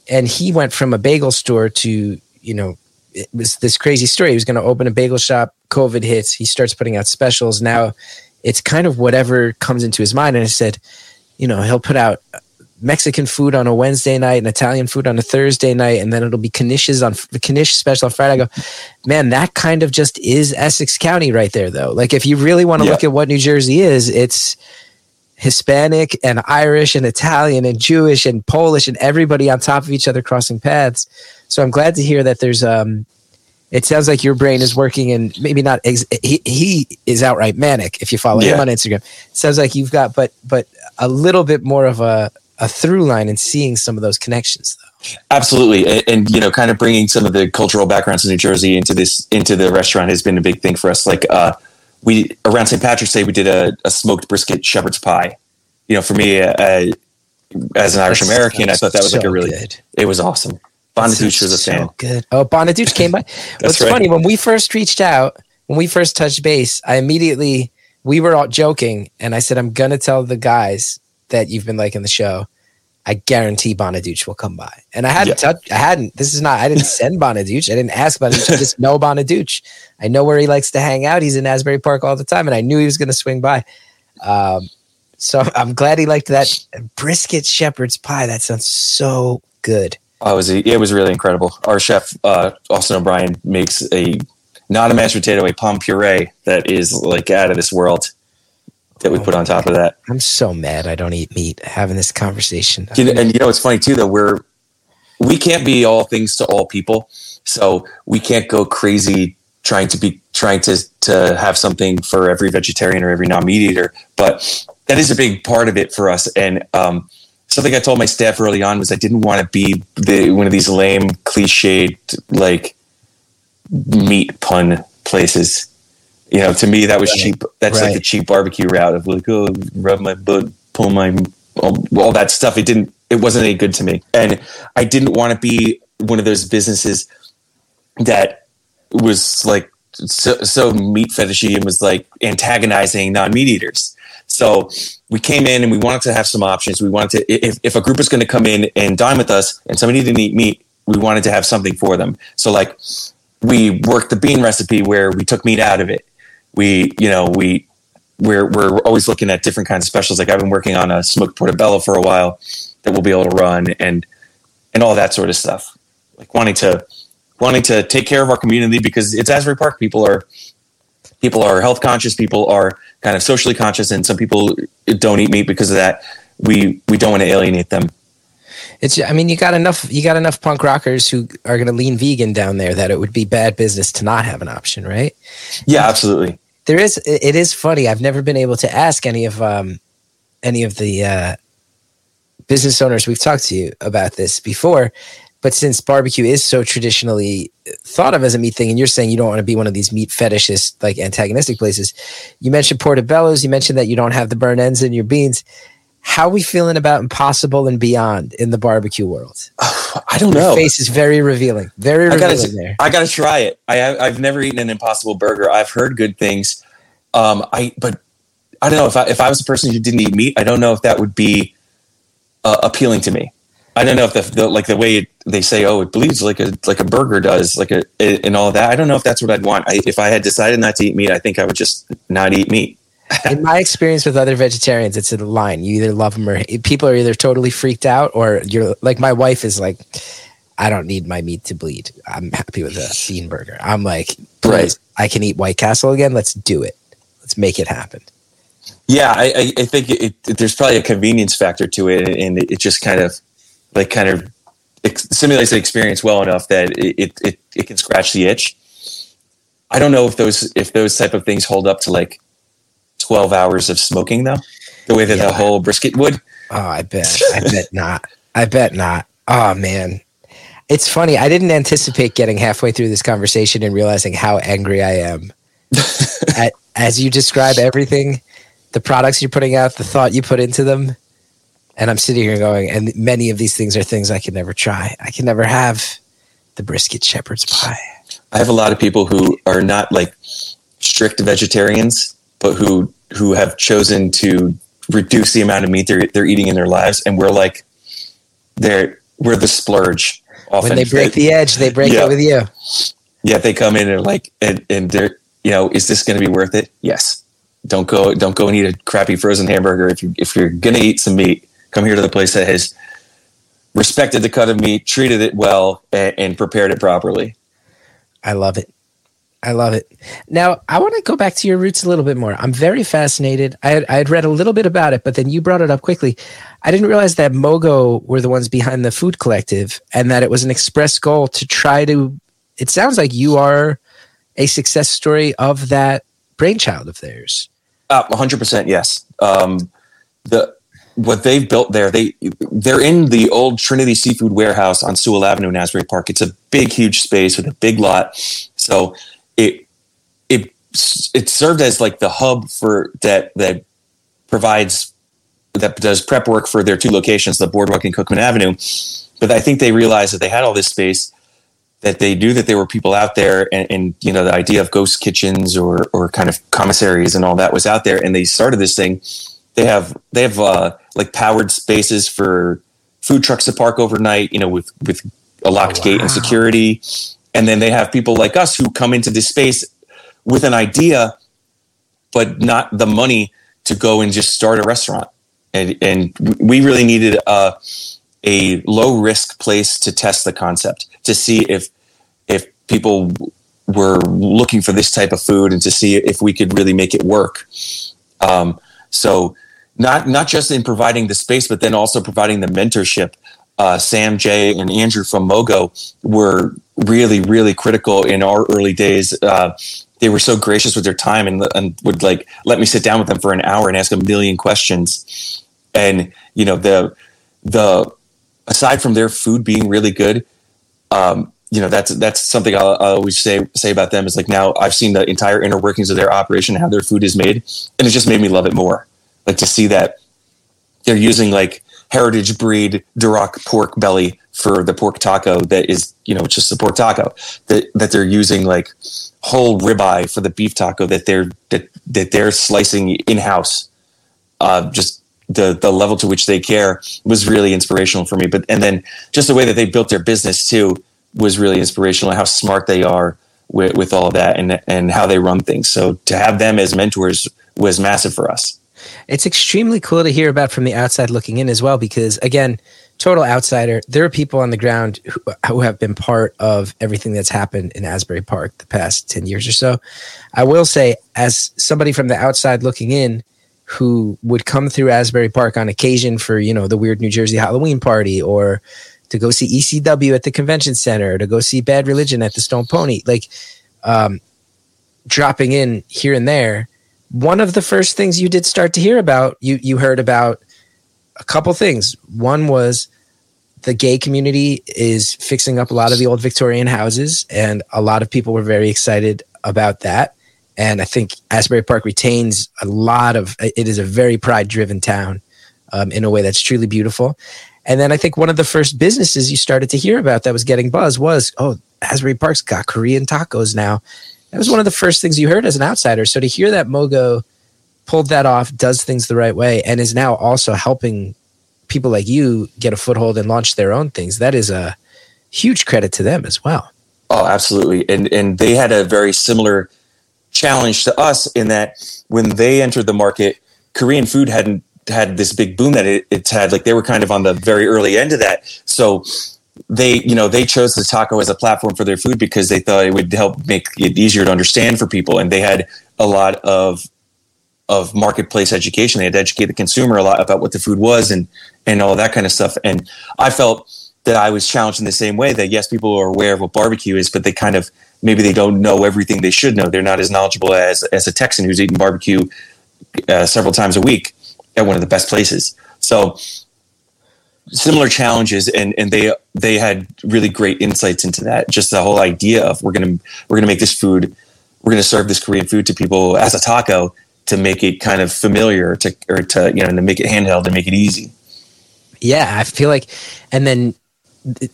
and he went from a bagel store to you know it was this crazy story. He was going to open a bagel shop. COVID hits. He starts putting out specials. Now it's kind of whatever comes into his mind. And I said, you know, he'll put out Mexican food on a Wednesday night and Italian food on a Thursday night, and then it'll be knishes on the knish special on Friday. I go, man, that kind of just is Essex County right there, though. Like, if you really want to Yeah. look at what New Jersey is, it's Hispanic and Irish and Italian and Jewish and Polish and everybody on top of each other crossing paths. So I'm glad to hear that there's um it sounds like your brain is working and maybe not ex- he, he is outright manic if you follow him on Instagram. It sounds like you've got but but a little bit more of a a through line in seeing some of those connections though. Absolutely, and, and you know, kind of bringing some of the cultural backgrounds of New Jersey into this into the restaurant has been a big thing for us. Like uh, we around St. Patrick's Day, we did a, a smoked brisket shepherd's pie. You know, for me uh, uh, as an Irish American, I thought that was like a really good. it was awesome. Bonaduce was a so fan. Good. Oh, Bonaduce came by. What's right. funny when we first reached out, when we first touched base, I immediately we were all joking, and I said, "I'm gonna tell the guys that you've been liking the show. I guarantee Bonaduce will come by." And I hadn't Yeah. touched. I hadn't. This is not. I didn't send Bonaduce. I didn't ask Bonaduce. I just know Bonaduce. I know where he likes to hang out. He's in Asbury Park all the time, and I knew he was gonna swing by. Um, so I'm glad he liked that brisket shepherd's pie. That sounds so good. Oh, it was it was really incredible. Our chef uh, Austin O'Brien makes a not a mashed potato, a pomme puree that is like out of this world. That we put on top of that. I'm so mad I don't eat meat having this conversation. You know, and you know, it's funny too that we're we can't be all things to all people, so we can't go crazy trying to be trying to to have something for every vegetarian or every non meat eater. But that is a big part of it for us. And um, something I told my staff early on was I didn't want to be the one of these lame, cliched like meat pun places. You know, to me that was cheap. That's Right. like the cheap barbecue route of like, oh, rub my butt, pull my all, all that stuff. It didn't. It wasn't any good to me, and I didn't want to be one of those businesses that was like so, so meat fetishy and was like antagonizing non-meat eaters. So we came in and we wanted to have some options. We wanted to, if, if a group was going to come in and dine with us and somebody didn't eat meat, we wanted to have something for them. So like we worked the bean recipe where we took meat out of it. We, you know, we, we're, we're always looking at different kinds of specials. Like I've been working on a smoked portobello for a while that we'll be able to run and, and all that sort of stuff. Like wanting to, wanting to take care of our community because it's Asbury Park. People are, people are health conscious. People are kind of socially conscious, and some people don't eat meat because of that. We we don't want to alienate them. It's I mean you got enough you got enough punk rockers who are going to lean vegan down there that it would be bad business to not have an option, right? Yeah, absolutely. There is it is funny. I've never been able to ask any of um any of the uh business owners we've talked to you about this before, but since barbecue is so traditionally thought of as a meat thing and you're saying you don't want to be one of these meat fetishist like antagonistic places. You mentioned portobellos, you mentioned that you don't have the burnt ends in your beans. How are we feeling about impossible and beyond in the barbecue world? I don't Your know. face is very revealing. Very I revealing gotta, there. I gotta try it. I I've never eaten an Impossible Burger. I've heard good things. Um, I but I don't know if I if I was a person who didn't eat meat, I don't know if that would be uh, appealing to me. I don't know if the, the like the way it, they say, oh, it bleeds like a like a burger does, like a and all that. I don't know if that's what I'd want. I, if I had decided not to eat meat, I think I would just not eat meat. In my experience with other vegetarians, it's a line. You either love them or people are either totally freaked out or you're like my wife is like, I don't need my meat to bleed. I'm happy with a bean burger. I'm like, please, Right. I can eat White Castle again. Let's do it. Let's make it happen. Yeah, I, I, I think it, it, there's probably a convenience factor to it, and it, it just kind of like kind of simulates the experience well enough that it, it it it can scratch the itch. I don't know if those if those type of things hold up to like twelve hours of smoking though, the way that Yeah. the whole brisket would. Oh, I bet. I bet not. I bet not. Oh man. It's funny. I didn't anticipate getting halfway through this conversation and realizing how angry I am. At, as you describe everything, the products you're putting out, the thought you put into them, and I'm sitting here going, and many of these things are things I can never try. I can never have the brisket shepherd's pie. I have a lot of people who are not like strict vegetarians, but who who have chosen to reduce the amount of meat they're they're eating in their lives, and we're like they're we're the splurge. Often When they break the edge, they break Yeah. it with you. yeah, they come in and like and and they're you know, is this going to be worth it? Yes. Don't go don't go and eat a crappy frozen hamburger if you if you're going to eat some meat. Come here to the place that has respected the cut of meat, treated it well, and, and prepared it properly. I love it. I love it. Now, I want to go back to your roots a little bit more. I'm very fascinated. I had, I had read a little bit about it, but then you brought it up quickly. I didn't realize that Mogo were the ones behind the Food Collective and that it was an express goal to try to. It sounds like you are a success story of that brainchild of theirs. Uh, 100% yes. Um, the what they've built there, they they're in the old Trinity Seafood Warehouse on Sewall Avenue in Asbury Park. It's a big, huge space with a big lot. So it it it served as like the hub for that that provides that does prep work for their two locations, the Boardwalk and Cookman Avenue. But I think they realized that they had all this space that they knew that there were people out there and, and you know the idea of ghost kitchens or or kind of commissaries and all that was out there. And they started this thing. They have they have uh, like powered spaces for food trucks to park overnight you know with with a locked Oh, gate and security and then they have people like us who come into this space with an idea but not the money to go and just start a restaurant and and we really needed a a low risk place to test the concept to see if if people were looking for this type of food and to see if we could really make it work. Um, So not not just in providing the space, but then also providing the mentorship. Uh, Sam, Jay, and Andrew from Mogo were really, really critical in our early days. Uh, they were so gracious with their time and, and would like let me sit down with them for an hour and ask a million questions. And you know the the aside from their food being really good, um, you know that's that's something I'll, always say say about them is like now I've seen the entire inner workings of their operation, how their food is made, and it just made me love it more. Like to see that they're using like heritage breed Duroc pork belly for the pork taco that is, you know, just the pork taco. That that they're using like whole ribeye for the beef taco that they're that that they're slicing in house. Uh, just the the level to which they care was really inspirational for me. But and then just the way that they built their business too was really inspirational. How smart they are with, with all of that and and how they run things. So to have them as mentors was massive for us. It's extremely cool to hear about from the outside looking in as well, because again, total outsider, there are people on the ground who, who have been part of everything that's happened in Asbury Park the past 10 years or so. I will say, as somebody from the outside looking in, who would come through Asbury Park on occasion for, you know, the weird New Jersey Halloween party or to go see ECW at the convention center, to go see Bad Religion at the Stone Pony, like um, dropping in here and there one of the first things you did start to hear about, you you heard about a couple things. One was the gay community is fixing up a lot of the old Victorian houses, and a lot of people were very excited about that. And I think Asbury Park retains a lot of. It is a very pride-driven town, um, in a way that's truly beautiful. And then I think one of the first businesses you started to hear about that was getting buzz was, oh, Asbury Park's got Korean tacos now, that was one of the first things you heard as an outsider. So to hear that Mogo pulled that off, does things the right way, and is now also helping people like you get a foothold and launch their own things, that is a huge credit to them as well. Oh, absolutely. And and they had a very similar challenge to us in that when they entered the market, Korean food hadn't had this big boom that it, it's had. Like they were kind of on the very early end of that. So they you know they chose the taco as a platform for their food because they thought it would help make it easier to understand for people. And they had a lot of of marketplace education. They had to educate the consumer a lot about what the food was and and all that kind of stuff. And i felt that i was challenged in the same way that yes people are aware of what barbecue is but they kind of maybe they don't know everything they should know. They're not as knowledgeable as as a texan who's eating barbecue uh, several times a week at one of the best places. So similar challenges and and they they had really great insights into that just the whole idea of we're gonna we're gonna make this food we're gonna serve this korean food to people as a taco to make it kind of familiar to or to you know to make it handheld to make it easy yeah i feel like and then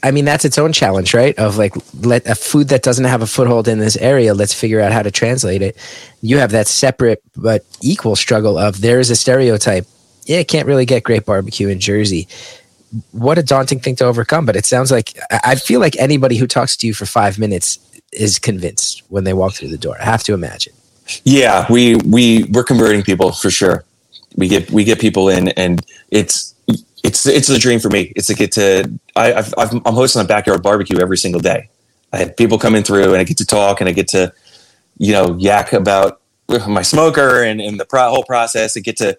I mean, that's its own challenge, right? Of like, let a food that doesn't have a foothold in this area, let's figure out how to translate it. You have that separate but equal struggle of there is a stereotype. Yeah, can't really get great barbecue in Jersey what a daunting thing to overcome. But it sounds like I feel like anybody who talks to you for five minutes is convinced when they walk through the door. I have to imagine. Yeah, we we we're converting people for sure. We get we get people in, and it's it's it's a dream for me. It's to get to I I've, i am hosting a backyard barbecue every single day. I have people coming through, and I get to talk, and I get to you know yak about my smoker and, and the pro- whole process, and get to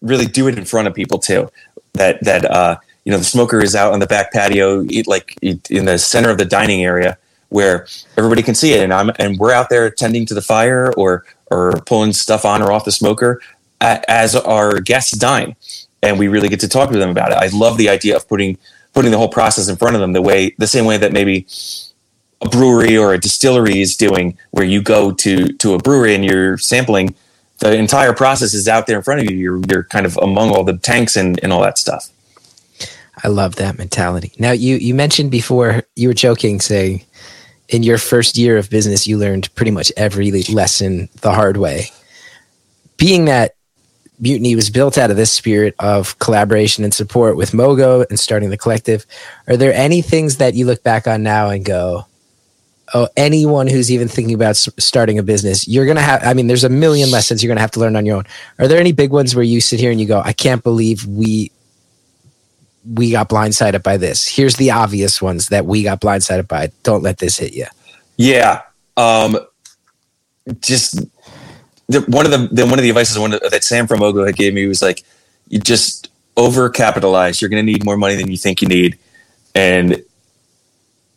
really do it in front of people too. That that uh, you know the smoker is out on the back patio like in the center of the dining area where everybody can see it. And i'm and we're out there tending to the fire or or pulling stuff on or off the smoker as our guests dine. And we really get to talk to them about it. I love the idea of putting putting the whole process in front of them the way the same way that maybe a brewery or a distillery is doing where you go to to a brewery and you're sampling the entire process is out there in front of you. You're, you're kind of among all the tanks and, and all that stuff I love that mentality. Now, you you mentioned before you were joking, saying in your first year of business, you learned pretty much every lesson the hard way. Being that Mutiny was built out of this spirit of collaboration and support with Mogo and starting the collective, are there any things that you look back on now and go, oh, anyone who's even thinking about starting a business, you're going to have, I mean, there's a million lessons you're going to have to learn on your own. Are there any big ones where you sit here and you go, I can't believe we we got blindsided by this. Here's the obvious ones that we got blindsided by. Don't let this hit you. Yeah. Um, just the, one of the, the one of the advices one of, that Sam from Mogo had gave me was like, you just overcapitalize. You're going to need more money than you think you need, and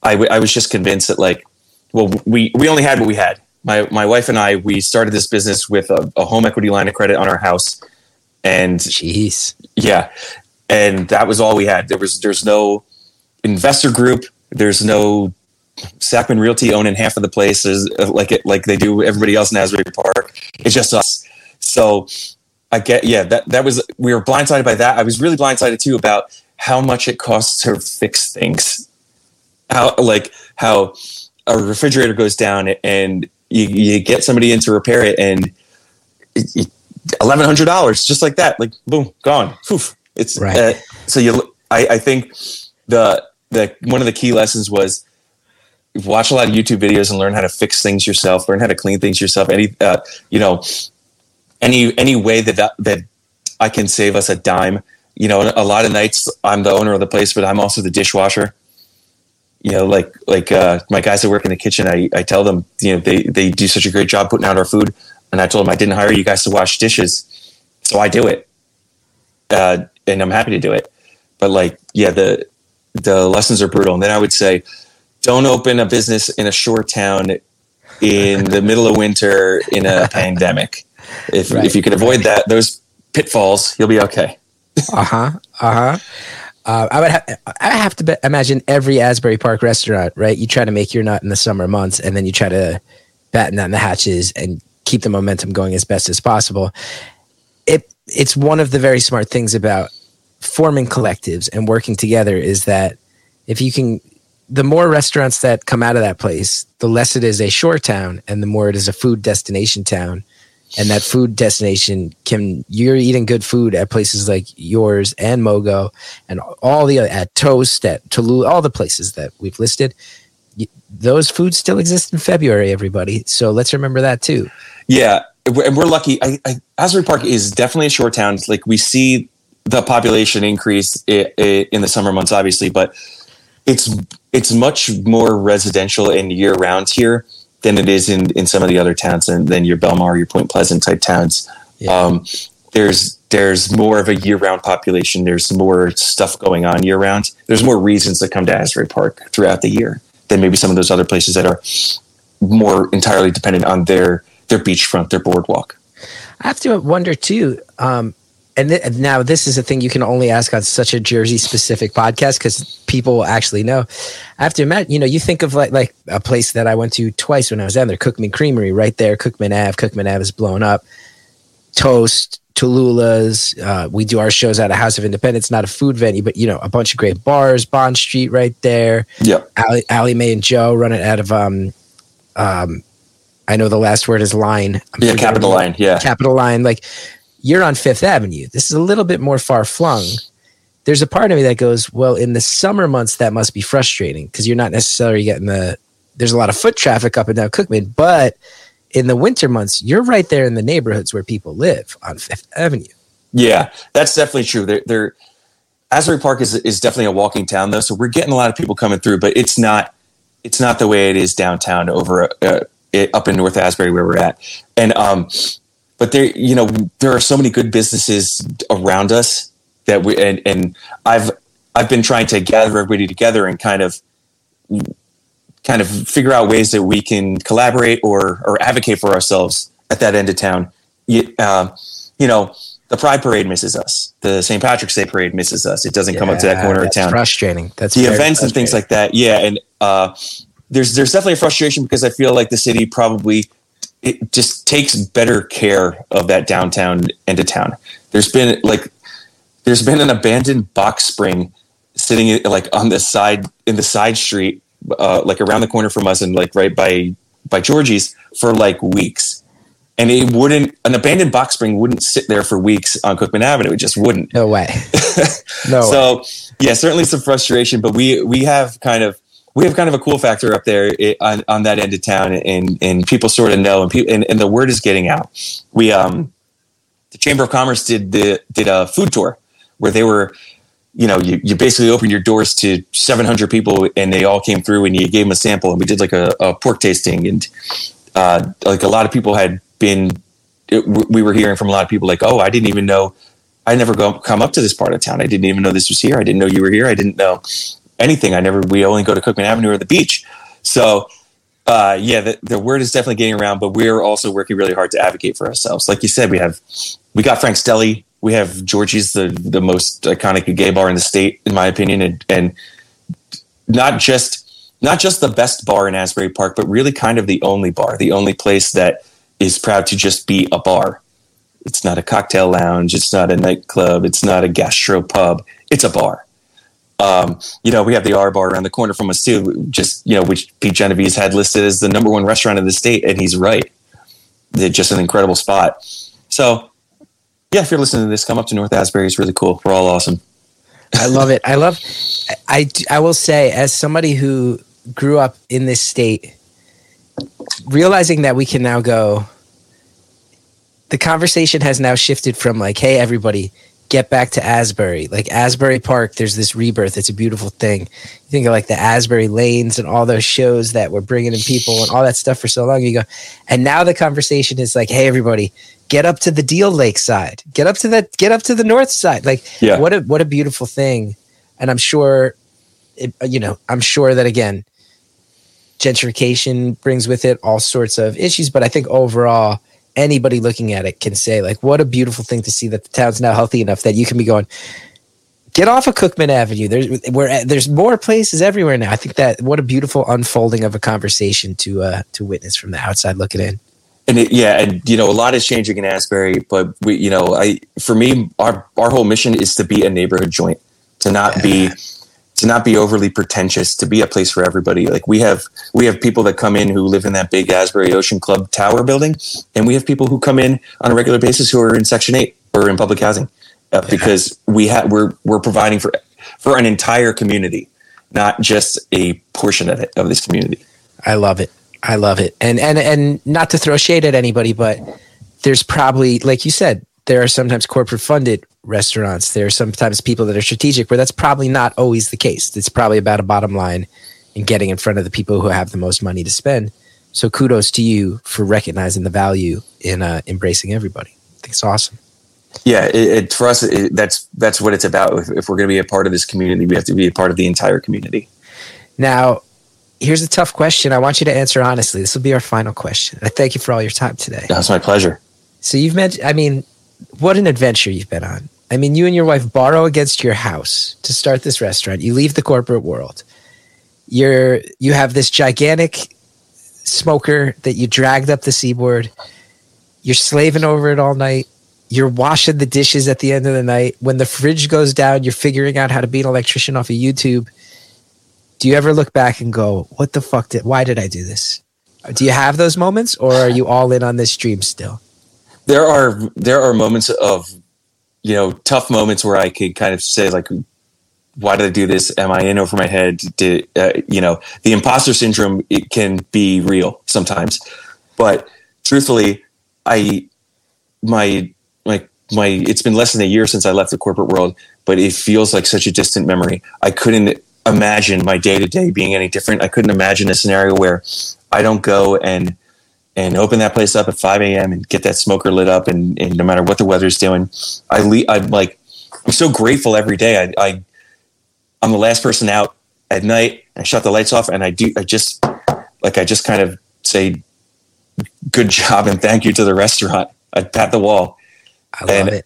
I, w- I was just convinced that like, well, we we only had what we had. My my wife and I we started this business with a, a home equity line of credit on our house, and Jeez. yeah, and that was all we had. There was there's no investor group. There's no Sackman Realty owning half of the places uh, like it like they do everybody else in Asbury Park. It's just us. So I get yeah that that was we were blindsided by that. I was really blindsided too about how much it costs to fix things. How like how a refrigerator goes down and you, you get somebody in to repair it and eleven hundred dollars just like that like boom gone. Poof. It's Right. uh, so you. I, I think the the one of the key lessons was watch a lot of YouTube videos and learn how to fix things yourself. Learn how to clean things yourself. Any uh, you know any any way that that, that I can save us a dime. You know, a lot of nights I'm the owner of the place, but I'm also the dishwasher. You know, like like uh, my guys that work in the kitchen, I, I tell them, you know, they they do such a great job putting out our food, and I told them I didn't hire you guys to wash dishes, so I do it, uh, and I'm happy to do it. But like, yeah, the the lessons are brutal. And then I would say, don't open a business in a shore town in the middle of winter in a pandemic. If Right, if you can avoid that, those pitfalls, you'll be okay. Uh huh. Uh huh. Uh, I would ha- I have to be- imagine every Asbury Park restaurant, right? You try to make your nut in the summer months, and then you try to batten down the hatches and keep the momentum going as best as possible. It it's one of the very smart things about forming collectives and working together is that if you can, the more restaurants that come out of that place, the less it is a shore town, and the more it is a food destination town and that food destination can you're eating good food at places like yours and Mogo and all the at Toast at Talula's, all the places that we've listed. Those foods still exist in February, everybody. So let's remember that too. Yeah, and we're lucky. I, I, Asbury Park is definitely a short town. It's Like we see the population increase i i in the summer months, obviously, but it's it's much more residential and year round here than it is in, in some of the other towns and than your Belmar, your Point Pleasant type towns. Yeah. Um, there's there's more of a year round population. There's more stuff going on year round. There's more reasons to come to Asbury Park throughout the year than maybe some of those other places that are more entirely dependent on their their beachfront, their boardwalk. I have to wonder too. Um, and th- now this is a thing you can only ask on such a Jersey specific podcast because people will actually know. I have to imagine, you know, you think of like like a place that I went to twice when I was down there, Cookman Creamery, right there, Cookman Ave. Cookman Ave is blown up. Toast, Talula's. Uh, we do our shows at a House of Independence, not a food venue, but you know, a bunch of great bars. Bond Street, right there. Yep. Ali, Ali Mae and Joe running out of um, um, I know the last word is line. I'm Yeah, Capital Line. Yeah. Capital Line. Like you're on Fifth Avenue. This is a little bit more far flung. There's a part of me that goes, well, in the summer months, that must be frustrating because you're not necessarily getting the. There's a lot of foot traffic up and down Cookman, but in the winter months, you're right there in the neighborhoods where people live on Fifth Avenue. Yeah, that's definitely true. They're, they're Asbury Park is is definitely a walking town though, so we're getting a lot of people coming through, but it's not it's not the way it is downtown over uh, it, up in North Asbury where we're at. And um, but there, you know, there are so many good businesses around us that we and and I've I've been trying to gather everybody together and kind of kind of figure out ways that we can collaborate or or advocate for ourselves at that end of town. You, um, you know, the Pride Parade misses us. The St. Patrick's Day Parade misses us. It doesn't come up to that corner of town. Frustrating. That's the events and things like that. Yeah, and uh, there's there's definitely a frustration because I feel like the city probably it just takes better care of that downtown end of town. There's been like there's been an abandoned box spring sitting like on the side in the side street, uh, like around the corner from us, and like right by by Georgie's for like weeks. And it wouldn't an abandoned box spring wouldn't sit there for weeks on Cookman Avenue. It just wouldn't No way. No. way. so yeah, certainly some frustration, but we we have kind of we have kind of a cool factor up there on, on that end of town, and and people sort of know, and, pe- and and the word is getting out. We um the Chamber of Commerce did the did a food tour where they were. You know, you, you basically opened your doors to 700 people and they all came through and you gave them a sample and we did like a, a pork tasting and uh, like a lot of people had been it, we were hearing from a lot of people like, "Oh, I didn't even know. I never go come up to this part of town. I didn't even know this was here. I didn't know you were here. I didn't know anything. I never. We only go to Cookman Avenue or the beach. So, uh, yeah, the, the word is definitely getting around. But we're also working really hard to advocate for ourselves. Like you said, we have we got Frank's Deli. We have Georgie's, the the most iconic gay bar in the state, in my opinion, and, and not just not just the best bar in Asbury Park, but really kind of the only bar, the only place that is proud to just be a bar. It's not a cocktail lounge. It's not a nightclub. It's not a gastro pub. It's a bar. Um, you know, we have the R Bar around the corner from us too. Just you know, which Pete Genovese had listed as the number one restaurant in the state, and he's right. They're just an incredible spot. So, yeah, if you're listening to this, come up to North Asbury. It's really cool. We're all awesome. I love it. I love. I I will say, as somebody who grew up in this state, realizing that we can now go. The conversation has now shifted from like, "Hey, everybody, get back to Asbury. Like Asbury Park, there's this rebirth. It's a beautiful thing. You think of like the Asbury Lanes and all those shows that were bringing in people and all that stuff for so long. You go, and now the conversation is like, hey, everybody, get up to the Deal Lake side. Get up to that. get up to the north side. Like, Yeah. what a what a beautiful thing. And I'm sure, it, you know, I'm sure that again, gentrification brings with it all sorts of issues. But I think overall, anybody looking at it can say, like, what a beautiful thing to see that the town's now healthy enough that you can be going, get off of Cookman Avenue. There's where there's more places everywhere now. I think that what a beautiful unfolding of a conversation to uh to witness from the outside looking in. And it, yeah, and you know, a lot is changing in Asbury, but we, you know, I for me, our our whole mission is to be a neighborhood joint, to not be to not be overly pretentious, to be a place for everybody. Like we have we have people that come in who live in that big Asbury Ocean Club Tower building, and we have people who come in on a regular basis who are in Section Eight or in public housing, uh, because we have we're we're providing for for an entire community, not just a portion of it of this community. I love it. I love it. And and and not to throw shade at anybody, but there's probably like you said, there are sometimes corporate funded restaurants. There are sometimes people that are strategic where that's probably not always the case. It's probably about a bottom line and getting in front of the people who have the most money to spend. So kudos to you for recognizing the value in uh, embracing everybody. I think it's awesome. Yeah, it, it, for us, it, that's that's what it's about. If, if we're going to be a part of this community, we have to be a part of the entire community. Now, here's a tough question. I want you to answer honestly. This will be our final question. I thank you for all your time today. That's my pleasure. So you've mentioned, I mean, what an adventure you've been on. I mean, you and your wife borrow against your house to start this restaurant. You leave the corporate world. You're you have this gigantic smoker that you dragged up the seaboard. You're slaving over it all night. You're washing the dishes at the end of the night. When the fridge goes down, you're figuring out how to be an electrician off of YouTube. Do you ever look back and go, "What the fuck did? Why did I do this?" Do you have those moments, or are you all in on this dream still? There are there are moments of you know tough moments where I could kind of say like, why did I do this? Am I in over my head? Did uh, you know the imposter syndrome? It can be real sometimes, but truthfully, I my my my it's been less than a year since I left the corporate world, but it feels like such a distant memory. I couldn't imagine my day to day being any different. I couldn't imagine a scenario where I don't go and and open that place up at 5 a.m. and get that smoker lit up, and, and no matter what the weather's doing, I le- I'm like I'm so grateful every day. I, I I'm the last person out at night. I shut the lights off, and I do. I just like I just kind of say good job and thank you to the restaurant. I pat the wall. I love And- it.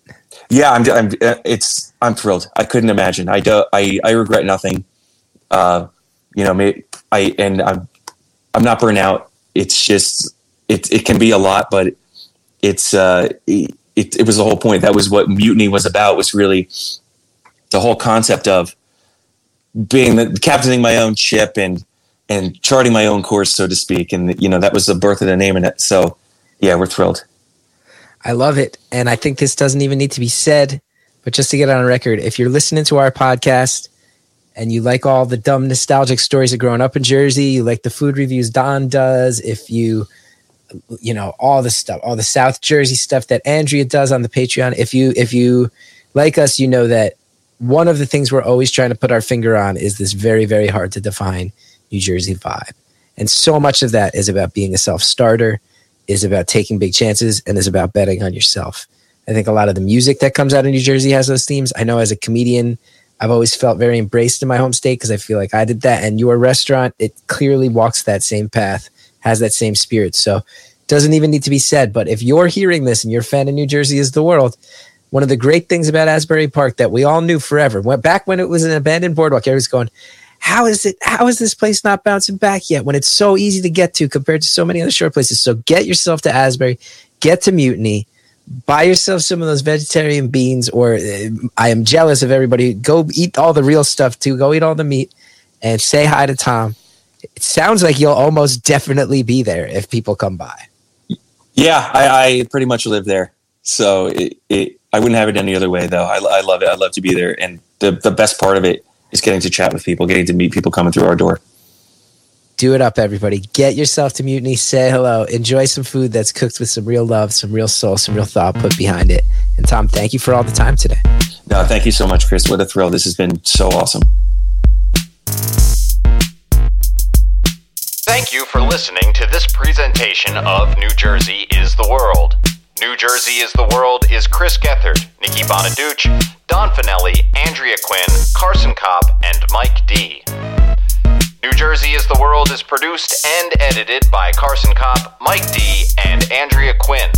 Yeah, I'm. I'm. uh, It's. I'm thrilled. I couldn't imagine. I do. I. I regret nothing. Uh, you know, I and I'm. I'm not burnt out. It's just. It. It can be a lot, but it's. Uh, it, it. Was the whole point. That was what mutiny was about. Was really the whole concept of being the captaining my own ship and and charting my own course, so to speak. And you know, that was the birth of the name. And it. So, yeah, we're thrilled. I love it. And I think this doesn't even need to be said, but just to get on record, if you're listening to our podcast and you like all the dumb nostalgic stories of growing up in Jersey, you like the food reviews Don does, if you you know, all the stuff, all the South Jersey stuff that Andrea does on the Patreon, if you if you like us, you know that one of the things we're always trying to put our finger on is this very, very hard to define New Jersey vibe. And so much of that is about being a self starter, is about taking big chances and is about betting on yourself. I think a lot of the music that comes out of New Jersey has those themes. I know as a comedian, I've always felt very embraced in my home state because I feel like I did that. And your restaurant, it clearly walks that same path, has that same spirit. So doesn't even need to be said. But if you're hearing this and you're fan of New Jersey is the world, one of the great things about Asbury Park that we all knew forever, went back when it was an abandoned boardwalk, everyone's going, how is it how is this place not bouncing back yet when it's so easy to get to compared to so many other short places so get yourself to asbury get to mutiny buy yourself some of those vegetarian beans or uh, i am jealous of everybody go eat all the real stuff too go eat all the meat and say hi to tom it sounds like you'll almost definitely be there if people come by Yeah, I, I pretty much live there, so it, it, I wouldn't have it any other way. Though I, I love it. I love to be there, and the the best part of it is getting to chat with people, getting to meet people coming through our door. do it up everybody get yourself to mutiny say hello enjoy some food that's cooked with some real love some real soul some real thought put behind it and tom thank you for all the time today No, thank you so much, Chris. What a thrill! This has been so awesome. Thank you for listening to this presentation of New Jersey is the World. New Jersey is the World is Chris Gethard, Nikki Bonaduce, Don Finelli, Andrea Quinn, Carson Kopp, and Mike D. New Jersey is the World is produced and edited by Carson Kopp, Mike D, and Andrea Quinn.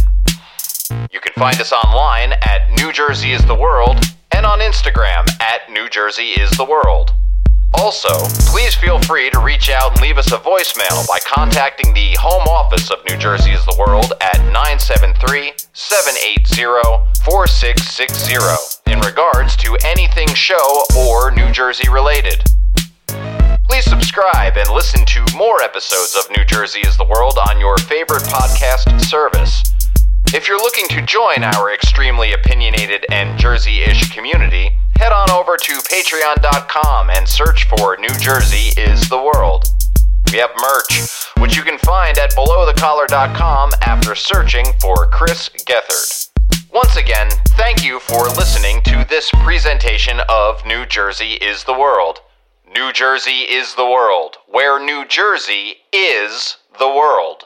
You can find us online at New Jersey is the World and on Instagram at New Jersey is the World. Also, please feel free to reach out and leave us a voicemail by contacting the home office of New Jersey is the World at 973 780 4660 in regards to anything show or New Jersey related. Please subscribe and listen to more episodes of New Jersey is the World on your favorite podcast service. If you're looking to join our extremely opinionated and Jersey ish community, head on over to patreon.com and search for New Jersey is the World. We have merch, which you can find at belowthecollar.com after searching for Chris Gethard. Once again, thank you for listening to this presentation of New Jersey is the World. New Jersey is the world, where New Jersey is the world.